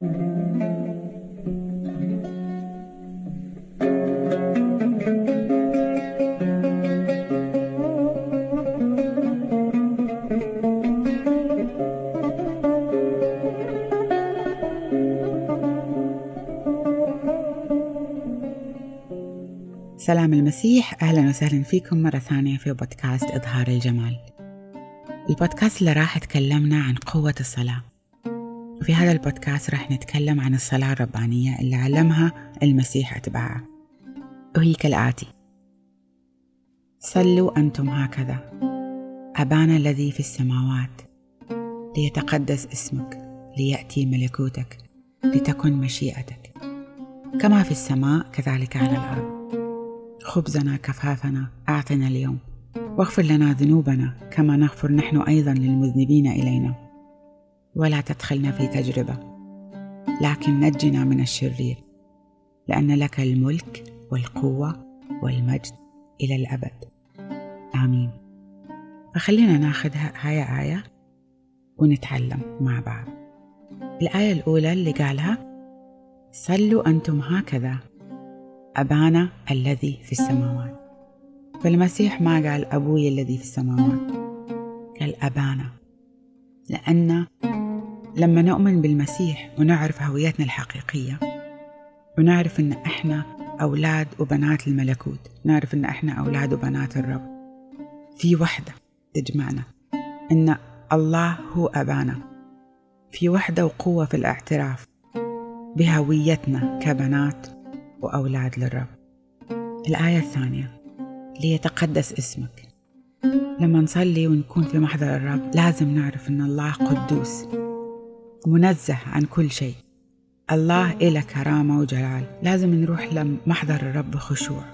سلام المسيح أهلا وسهلا فيكم مرة ثانية في بودكاست إظهار الجمال. البودكاست اللي راح تكلمنا عن قوة الصلاة. وفي هذا البودكاست راح نتكلم عن الصلاة الربانية اللي علمها المسيح أتباعه. وهي كالآتي. صلوا أنتم هكذا. أبانا الذي في السماوات ليتقدس اسمك ليأتي ملكوتك لتكن مشيئتك. كما في السماء كذلك على الأرض. خبزنا كفافنا أعطنا اليوم. واغفر لنا ذنوبنا كما نغفر نحن أيضا للمذنبين إلينا. ولا تدخلنا في تجربة لكن نجنا من الشرير لأن لك الملك والقوة والمجد إلى الأبد. آمين. فخلينا ناخذ هاي آية ونتعلم مع بعض. الآية الأولى اللي قالها صلوا أنتم هكذا أبانا الذي في السماوات. فالمسيح ما قال أبوي الذي في السماوات قال أبانا لأن لما نؤمن بالمسيح ونعرف هويتنا الحقيقية ونعرف إن إحنا أولاد وبنات الملكوت نعرف إن إحنا أولاد وبنات الرب. في وحدة تجمعنا إن الله هو أبانا. في وحدة وقوة في الاعتراف بهويتنا كبنات وأولاد للرب. الآية الثانية ليتقدس اسمك. لما نصلي ونكون في محضر الرب لازم نعرف أن الله قدوس. منزه عن كل شيء. الله إله كرامة وجلال. لازم نروح لمحضر الرب بخشوع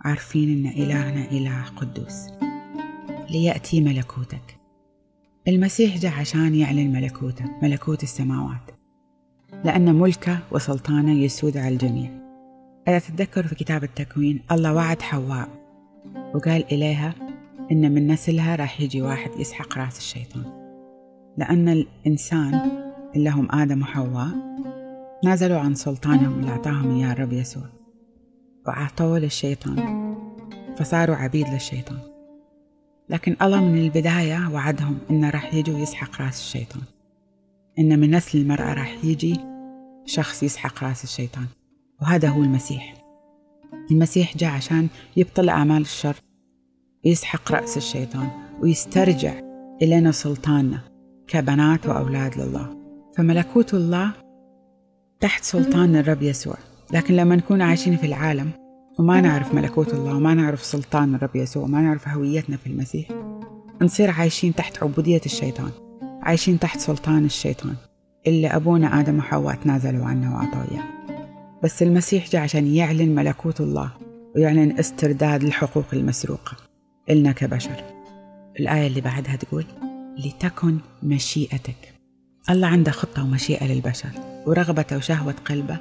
عارفين أن إلهنا إله قدوس. ليأتي ملكوتك. المسيح جاء عشان يعلن ملكوته ملكوت السماوات. لأن ملكه وسلطانه يسود على الجميع. إذا تتذكروا في كتاب التكوين الله وعد حواء. وقال إليها إن من نسلها راح يجي واحد يسحق رأس الشيطان. لأن الإنسان اللي هم آدم وحواء نازلوا عن سلطانهم اللي أعطاهم إياه الرب يسوع وأعطوه للشيطان فصاروا عبيد للشيطان. لكن الله من البداية وعدهم إنه راح يجي ويسحق رأس الشيطان. إن من نسل المرأة راح يجي شخص يسحق رأس الشيطان. وهذا هو المسيح. المسيح جاء عشان يبطل أعمال الشر ويسحق رأس الشيطان ويسترجع إلينا سلطاننا. كبنات وأولاد لله. فملكوت الله تحت سلطان الرب يسوع. لكن لما نكون عايشين في العالم وما نعرف ملكوت الله وما نعرف سلطان الرب يسوع وما نعرف هويتنا في المسيح نصير عايشين تحت عبودية الشيطان عايشين تحت سلطان الشيطان اللي أبونا آدم وحواء تنازلوا عنه وأعطوا إياه بس المسيح جاء عشان يعلن ملكوت الله ويعلن استرداد الحقوق المسروقة إلنا كبشر. الآية اللي بعدها تقول لتكن مشيئتك. الله عنده خطة ومشيئة للبشر ورغبته وشهوة قلبه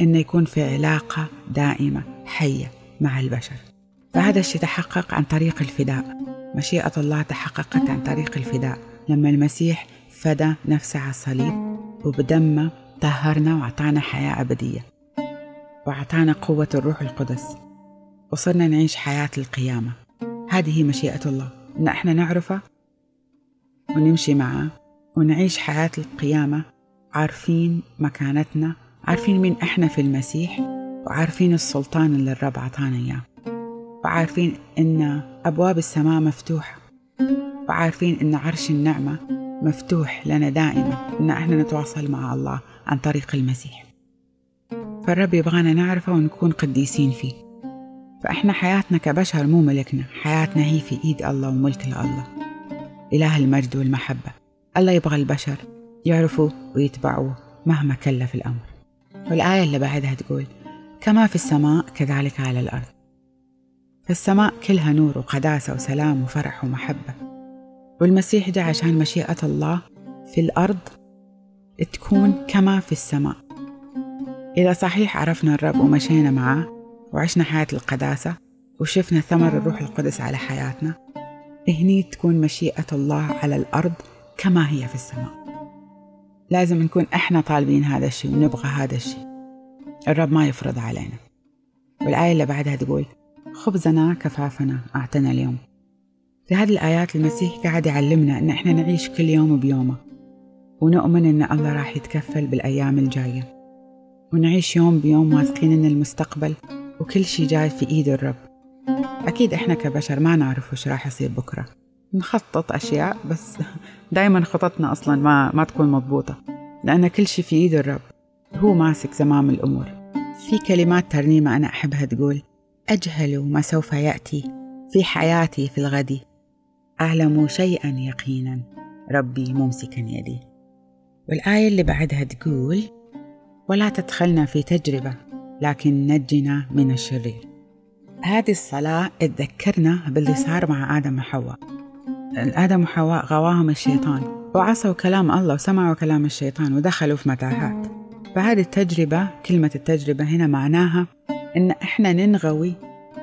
إنه يكون في علاقة دائمة حية مع البشر. فهذا الشيء تحقق عن طريق الفداء. مشيئة الله تحققت عن طريق الفداء. لما المسيح فدى نفسه على الصليب وبدمه طهرنا وأعطانا حياة أبدية وأعطانا قوة الروح القدس وصرنا نعيش حياة القيامة. هذه مشيئة الله. إن إحنا نعرفه ونمشي معه ونعيش حياة القيامة عارفين مكانتنا عارفين مين إحنا في المسيح وعارفين السلطان اللي الرب عطانا إياه. وعارفين إن أبواب السماء مفتوحة. وعارفين إن عرش النعمة مفتوح لنا دائما إن إحنا نتواصل مع الله عن طريق المسيح. فالرب يبغانا نعرفه ونكون قديسين فيه. فإحنا حياتنا كبشر مو ملكنا حياتنا هي في إيد الله وملك لله. إله المجد والمحبة. الله يبغى البشر يعرفوا ويتبعوه مهما كلف الأمر. والآية اللي بعدها تقول كما في السماء كذلك على الأرض. فالسماء كلها نور وقداسة وسلام وفرح ومحبة. والمسيح جاء عشان مشيئة الله في الأرض تكون كما في السماء. إذا صحيح عرفنا الرب ومشينا معاه وعشنا حياة القداسة وشفنا ثمر الروح القدس على حياتنا هني تكون مشيئة الله على الأرض كما هي في السماء. لازم نكون إحنا طالبين هذا الشيء ونبغى هذا الشيء. الرب ما يفرض علينا. والآية اللي بعدها تقول خبزنا كفافنا أعطنا اليوم. في هذه الآيات المسيح قاعد يعلمنا إن إحنا نعيش كل يوم بيومه ونؤمن إن الله راح يتكفل بالأيام الجاية. ونعيش يوم بيوم واثقين إن المستقبل وكل شي جاي في إيد الرب. أكيد إحنا كبشر ما نعرف وش راح يصير بكرة. نخطط أشياء بس دايما خططنا أصلا ما, ما تكون مضبوطة. لأن كل شي في إيد الرب. هو ماسك زمام الأمور. في كلمات ترنيمة أنا أحبها تقول أجهل ما سوف يأتي في حياتي في الغد. أعلم شيئا يقينا. ربي ممسكا يدي. والآية اللي بعدها تقول ولا تدخلنا في تجربة لكن نجنا من الشرير. هذه الصلاة تذكرنا باللي صار مع آدم وحواء. آدم وحواء غواهم الشيطان وعصوا كلام الله وسمعوا كلام الشيطان ودخلوا في متاهات فهذه التجربة كلمة التجربة هنا معناها إن إحنا ننغوي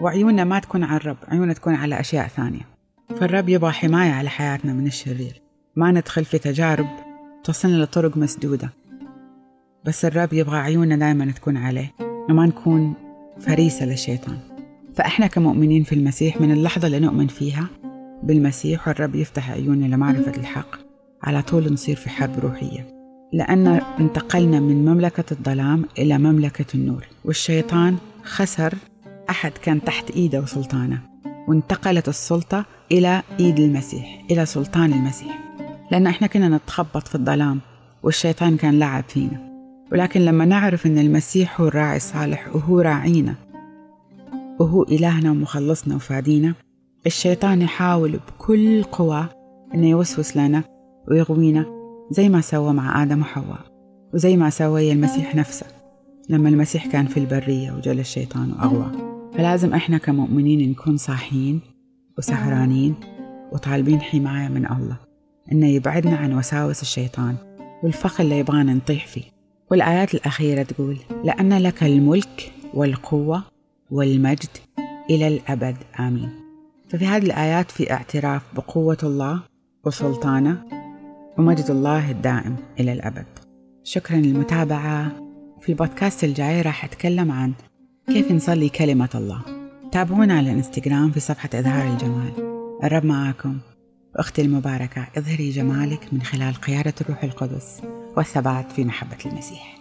وعيوننا ما تكون على الرب عيوننا تكون على أشياء ثانية. فالرب يبغى حماية على حياتنا من الشرير. ما ندخل في تجارب توصلنا لطرق مسدودة. بس الرب يبغى عيوننا دائما تكون عليه وما نكون فريسة للشيطان. فإحنا كمؤمنين في المسيح من اللحظة اللي نؤمن فيها بالمسيح والرب يفتح عيوننا لمعرفة الحق على طول نصير في حرب روحية. لأن انتقلنا من مملكة الظلام إلى مملكة النور والشيطان خسر أحد كان تحت إيده وسلطانه وانتقلت السلطة إلى إيد المسيح إلى سلطان المسيح. لأن إحنا كنا نتخبط في الظلام والشيطان كان لعب فينا. ولكن لما نعرف أن المسيح هو الراعي الصالح وهو راعينا وهو إلهنا ومخلصنا وفادينا. الشيطان يحاول بكل قوة أنه يوسوس لنا ويغوينا زي ما سوى مع آدم وحواء وزي ما سوى المسيح نفسه لما المسيح كان في البرية وجل الشيطان وأغوى. فلازم إحنا كمؤمنين نكون صاحيين وسهرانين وطالبين حماية من الله. إنه يبعدنا عن وساوس الشيطان والفخ اللي يبغانا نطيح فيه. والآيات الأخيرة تقول لأن لك الملك والقوة والمجد إلى الأبد آمين. ففي هذه الآيات في اعتراف بقوة الله وسلطانه ومجد الله الدائم إلى الأبد. شكرا للمتابعة. في البودكاست الجاي راح أتكلم عن كيف نصلي كلمة الله. تابعونا على الانستغرام في صفحة إظهار الجمال. الرب معاكم. أختي المباركة اظهري جمالك من خلال قيادة الروح القدس والثبات في محبة المسيح.